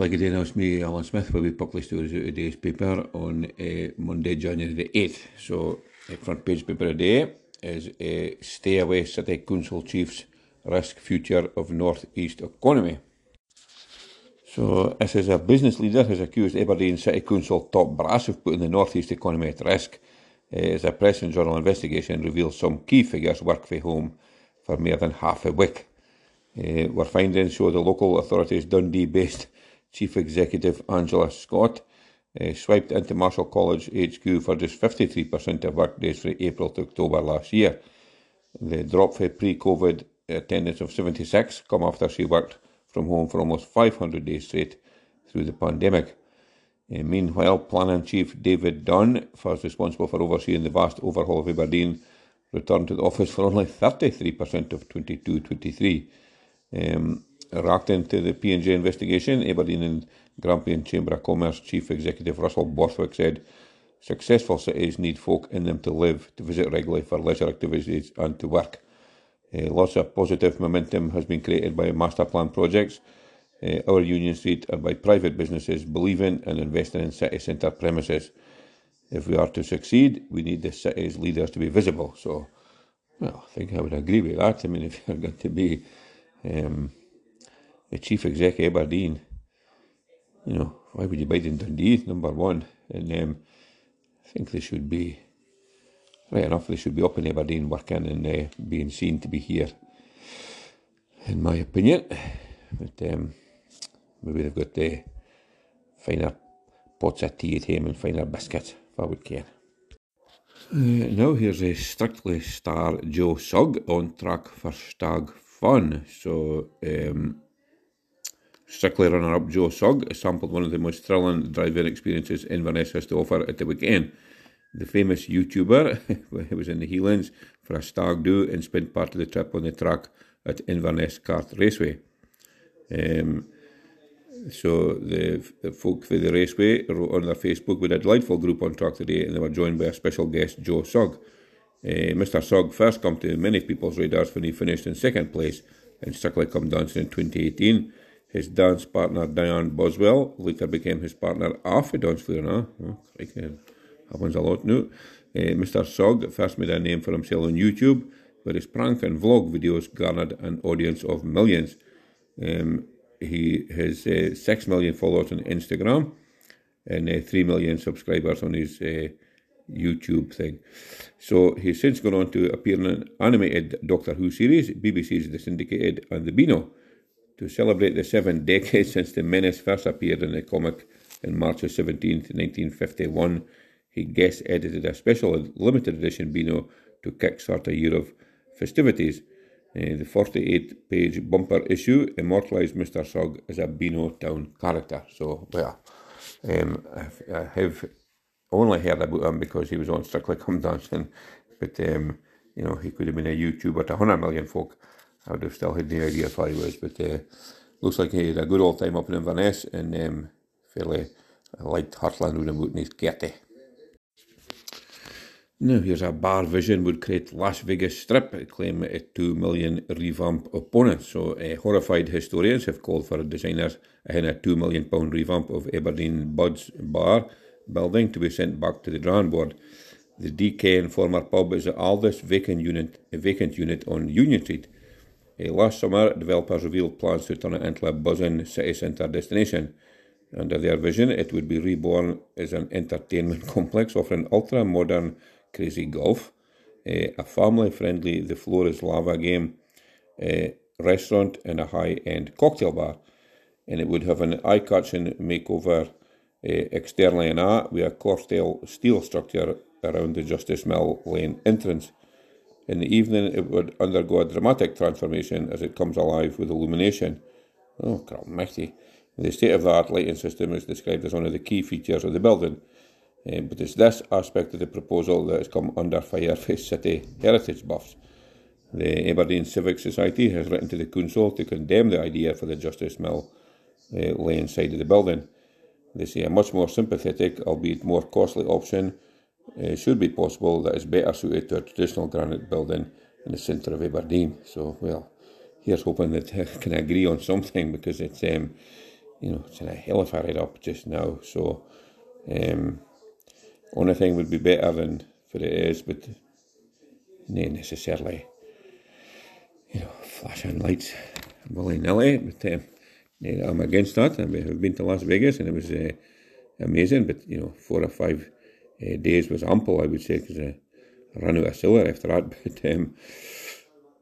Like again, it's me, Alan Smith, will be published stories out today's paper on uh, Monday, January the 8th. So, the front page paper today is uh, Stay Away City Council Chiefs Risk Future of North East Economy. So, this is a business leader who's accused Aberdeen City Council top brass of putting the North East economy at risk. Uh, as a press and journal investigation reveals some key figures work for home for more than half a week. Our findings show the local authorities Dundee based Chief Executive Angela Scott uh, swiped into Marischal College HQ for just 53% of workdays from April to October last year. The drop for pre COVID attendance of 76 come after she worked from home for almost 500 days straight through the pandemic. Uh, meanwhile, Planning Chief David Dunne, first responsible for overseeing the vast overhaul of Aberdeen, returned to the office for only 33% of 22 23. Um, reacting to the P&J investigation, Aberdeen and Grampian Chamber of Commerce Chief Executive Russell Borthwick said, Successful cities need folk in them to live, to visit regularly for leisure activities and to work. Uh, lots of positive momentum has been created by master plan projects. Uh, our Union Street are by private businesses believing and investing in city centre premises. If we are to succeed, we need the city's leaders to be visible. So, well, I think I would agree with that. I mean, if you're going to be um, the chief exec Aberdeen, you know, why would you bide in Dundee, number one? And um, I think they should be, right enough, they should be up in Aberdeen working and uh, being seen to be here, in my opinion. But um, maybe they've got the finer pots of tea at home and finer biscuits, if I would care. Uh, now here's a Strictly star Joe Sugg on track for Stag Fun. So um, Strictly runner up Joe Sugg sampled one of the most thrilling driving experiences Inverness has to offer at the weekend. The famous YouTuber was in the Heelands for a stag do and spent part of the trip on the track at Inverness Kart Raceway. Um, so the, the folk for the raceway wrote on their Facebook with a delightful group on track today and they were joined by a special guest, Joe Sugg. Uh, Mr. Sugg first come to many people's radars when he finished in second place in Strictly Come Dancing in 2018 his dance partner Dianne Buswell later became his partner after? Oh, crikey, happens a lot now. Uh, Mr. Sugg first made a name for himself on YouTube, where his prank and vlog videos garnered an audience of millions. Um, he has uh, 6 million followers on Instagram and uh, 3 million subscribers on his YouTube thing. So he's since gone on to appear in an animated Doctor Who series, BBC's The Syndicated and The Beano to celebrate the seven decades since the Menace first appeared in the comic in March of 17th, 1951. He guest edited a special limited edition Beano to kickstart a year of festivities. Uh, the 48 page bumper issue immortalised Mr. Sugg as a Beano Town character. So, well, um, I have only heard about him because he was on Strictly Come Dancing, but um, you know, he could have been a YouTuber to 100 million folk I would have still had the idea if I was, but uh, looks like he had a good old time up in Inverness and um, fairly liked Heartland with he moved in his Gertie. Now, here's a bar vision would create Las Vegas Strip, claim a 2 million revamp opponent. So, uh, horrified historians have called for designers ahead a 2 million pound revamp of Aberdeen Bud's bar building to be sent back to the drawing board. The DK and former pub is the oldest vacant unit, a vacant unit on Union Street. Last summer, developers revealed plans to turn it into a buzzing city centre destination. Under their vision, it would be reborn as an entertainment complex offering ultra modern crazy golf, a family friendly The Floor is Lava game, a restaurant, and a high end cocktail bar. And it would have an eye catching makeover externally and art with a cocktail steel structure around the Justice Mill Lane entrance. In the evening, it would undergo a dramatic transformation as it comes alive with illumination. Oh, crap, mighty. The state of the art lighting system is described as one of the key features of the building. Uh, but it's this aspect of the proposal that has come under fire for city heritage buffs. The Aberdeen Civic Society has written to the Council to condemn the idea for the Justice Mill uh, lane side of the building. They say a much more sympathetic, albeit more costly option uh, should be possible that is better suited to a traditional granite building in the centre of Aberdeen. So, well, here's hoping that I can agree on something because it's, um, you know, it's in a hell of a ride up just now. So, um, only thing would be better than for it is, but not necessarily, you know, flashing lights willy nilly. But um, I'm against that. I mean, I've been to Las Vegas and it was uh, amazing, but you know, four or five uh, days was ample, I would say, because I ran out of silver after that. But um,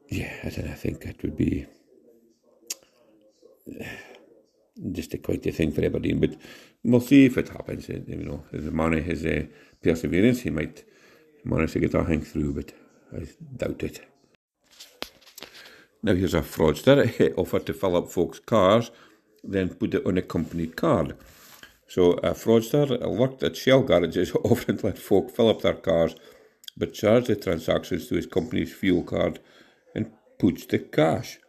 yeah, I don't know, I think it would be just a quite a thing for Aberdeen. But we'll see if it happens. You know, if the man has uh, perseverance, he might manage to get a hang through, but I doubt it. Now here's a fraudster offered to fill up folks' cars, then put it on a company card. So a fraudster worked at Shell garages offering to let folk fill up their cars, but charge the transactions to his company's fuel card and puts the cash.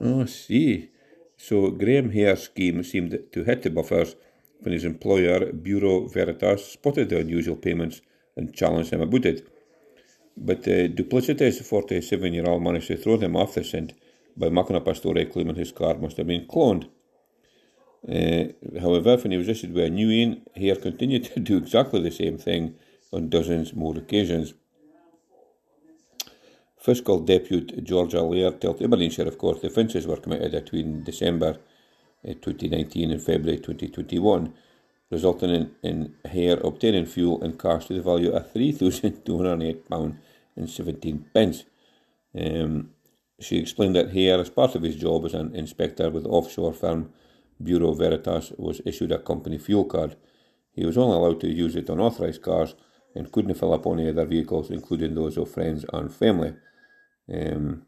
Oh, see. So Graham Hare's scheme seemed to hit the buffers when his employer, Bureau Veritas, spotted the unusual payments and challenged him about it. But uh, Duplicity's 47 year old managed to throw them off the scent by mucking up a story claiming his car must have been cloned. Uh, however, when he was issued with a new one, Hare continued to do exactly the same thing on dozens more occasions. Fiscal Deputy George Allaire told Aberdeen Sheriff Court, the offences were committed between December uh, 2019 and February 2021, resulting in, in Hare obtaining fuel and cash to the value of £3,208.17. pence. Um, she explained that Hare, as part of his job as an inspector with offshore firm Bureau Veritas, was issued a company fuel card. He was only allowed to use it on authorised cars and couldn't fill up any other vehicles, including those of friends and family. Um,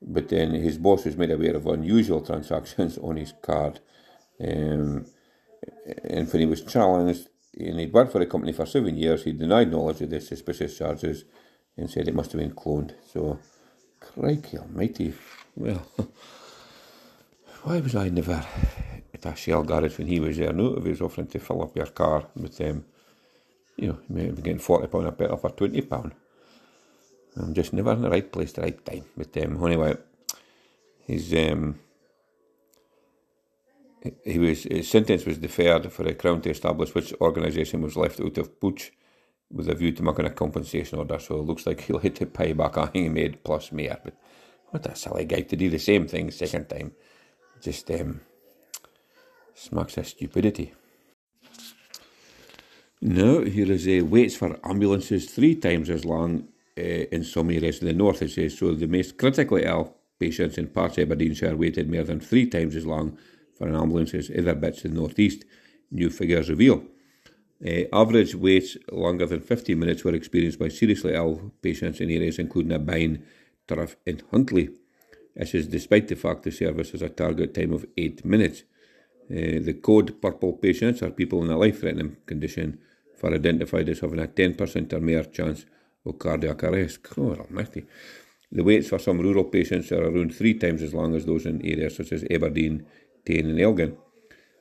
but then his boss was made aware of unusual transactions on his card. Um, and when he was challenged, and he'd worked for the company for seven years, he denied knowledge of the suspicious charges and said it must have been cloned. So, crikey almighty. Well, why was I never at a Shell garage when he was there? No, if he was offering to fill up your car with them, um, you know, you getting £40 a petrol for £20. I'm just never in the right place at the right time. But um, anyway, his um, he was his sentence was deferred for the Crown to establish which organisation was left out of Pooch with a view to making a compensation order. So it looks like he'll hit to pay back a he made plus more. But what a silly guy to do the same thing second time. Just um, smacks of stupidity. Now, here is a waits for ambulances three times as long uh, in some areas in the north, it says. So the most critically ill patients in parts of Aberdeenshire waited more than three times as long for an ambulance as other bits in the northeast, new figures reveal. Uh, average waits longer than 15 minutes were experienced by seriously ill patients in areas including Aboyne, Turriff and Huntly. This is despite the fact the service has a target time of 8 minutes. Uh, the code purple patients are people in a life-threatening condition for identified as having a 10% or more chance of cardiac arrest. Oh, almighty. The waits for some rural patients are around three times as long as those in areas such as Aberdeen, Tain and Elgin.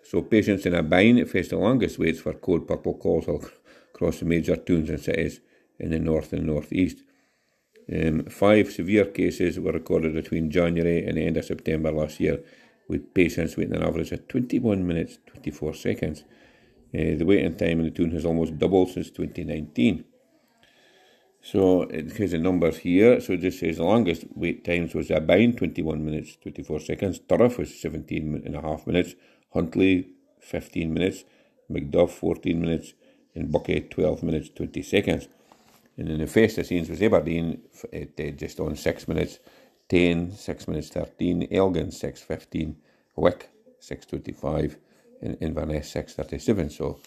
So patients in Aboyne face the longest waits for code purple calls across the major towns and cities in the north and northeast. Um, five severe cases were recorded between January and the end of September last year, with patients waiting an average of 21 minutes 24 seconds. Uh, the waiting time in the tune has almost doubled since 2019. So it has the numbers here. So just says the longest wait times was Aboyne, 21 minutes, 24 seconds. Turriff was 17 and a half minutes. Huntly, 15 minutes. Macduff, 14 minutes. And Buckie, 12 minutes, 20 seconds. And then the fastest scenes was Aberdeen, it, uh, just on 6 minutes. Tain, 6 minutes 13. Elgin, 6.15. Wick, 6.25. And Inverness, 6.37. So,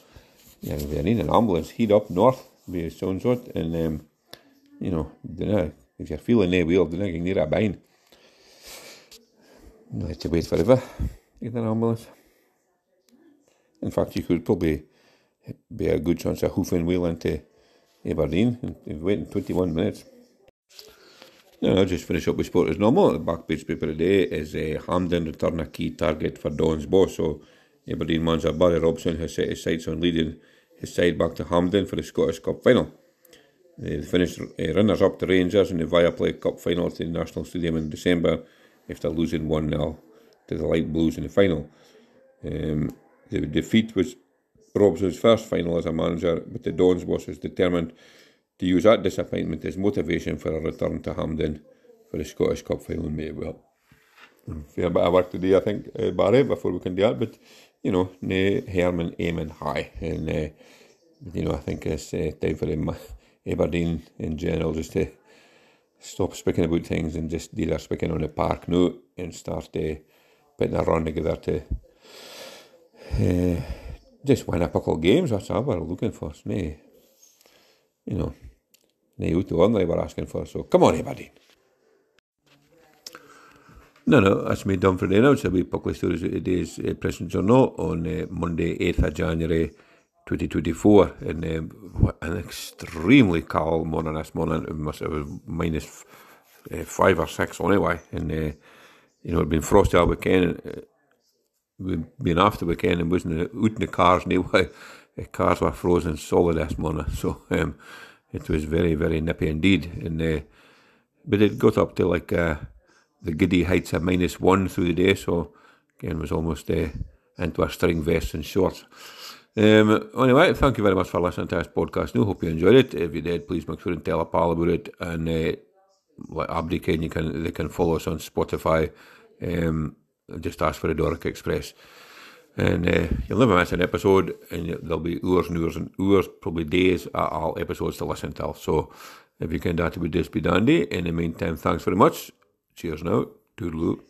yeah, we need an ambulance heat up north, be sounds it. And, um, you know, dunno, if you're feeling nae well, dunno, you near a bind. You to wait forever, get an ambulance. In fact, you could probably be a good chance of hoofing wheel into Aberdeen and waiting 21 minutes. No, I'll just finish up with sport as normal. The back page paper today is uh, Hampden return a key target for Don's boss. So Aberdeen manager Barry Robson has set his sights on leading his side back to Hampden for the Scottish Cup final. They finished uh, runners up to Rangers in the Viaplay Cup final at the National Stadium in December after losing 1 0 to the Light Blues in the final. Um, the defeat was Robson's first final as a manager, but the Dons boss was determined to use that disappointment as motivation for a return to Hampden for the Scottish Cup final in May. Well, fair bit of work to do, I think, uh, Barry, before we can do that. But, you know, no Herman aiming high. And, uh, you know, I think it's uh, time for him, Aberdeen in general just to stop speaking about things and just do their speaking on the park note and start uh, putting a run together to uh, just win a couple of games. That's all we're looking for. It's no, you know, no out the they were asking for. So come on, everybody. No, no, that's me done for the now. So we Buckley Stories of today's uh, Press Journal on uh, Monday, 8th of January 2024. And um, an extremely calm morning this morning. It must have been minus uh, five or six anyway. And, uh, you know, it'd been frosty all weekend. Uh, we'd been after weekend and wasn't out in the cars anyway. The cars were frozen solid this morning. So um, it was very, very nippy indeed. And uh, But it got up to like... Uh, the giddy heights of minus one through the day, so again was almost uh, into a string vest and shorts. Um, anyway, thank you very much for listening to this podcast. I hope you enjoyed it. If you did, please make sure and tell a pal about it. And uh, like Abdi can, you can they can follow us on Spotify. Um, just ask for the Doric Express. And uh, you'll never miss an episode, and there'll be hours and hours and hours, probably days, at all episodes to listen to. So if you can, that would just be dandy. In the meantime, thanks very much, Cheers now. Toodaloo.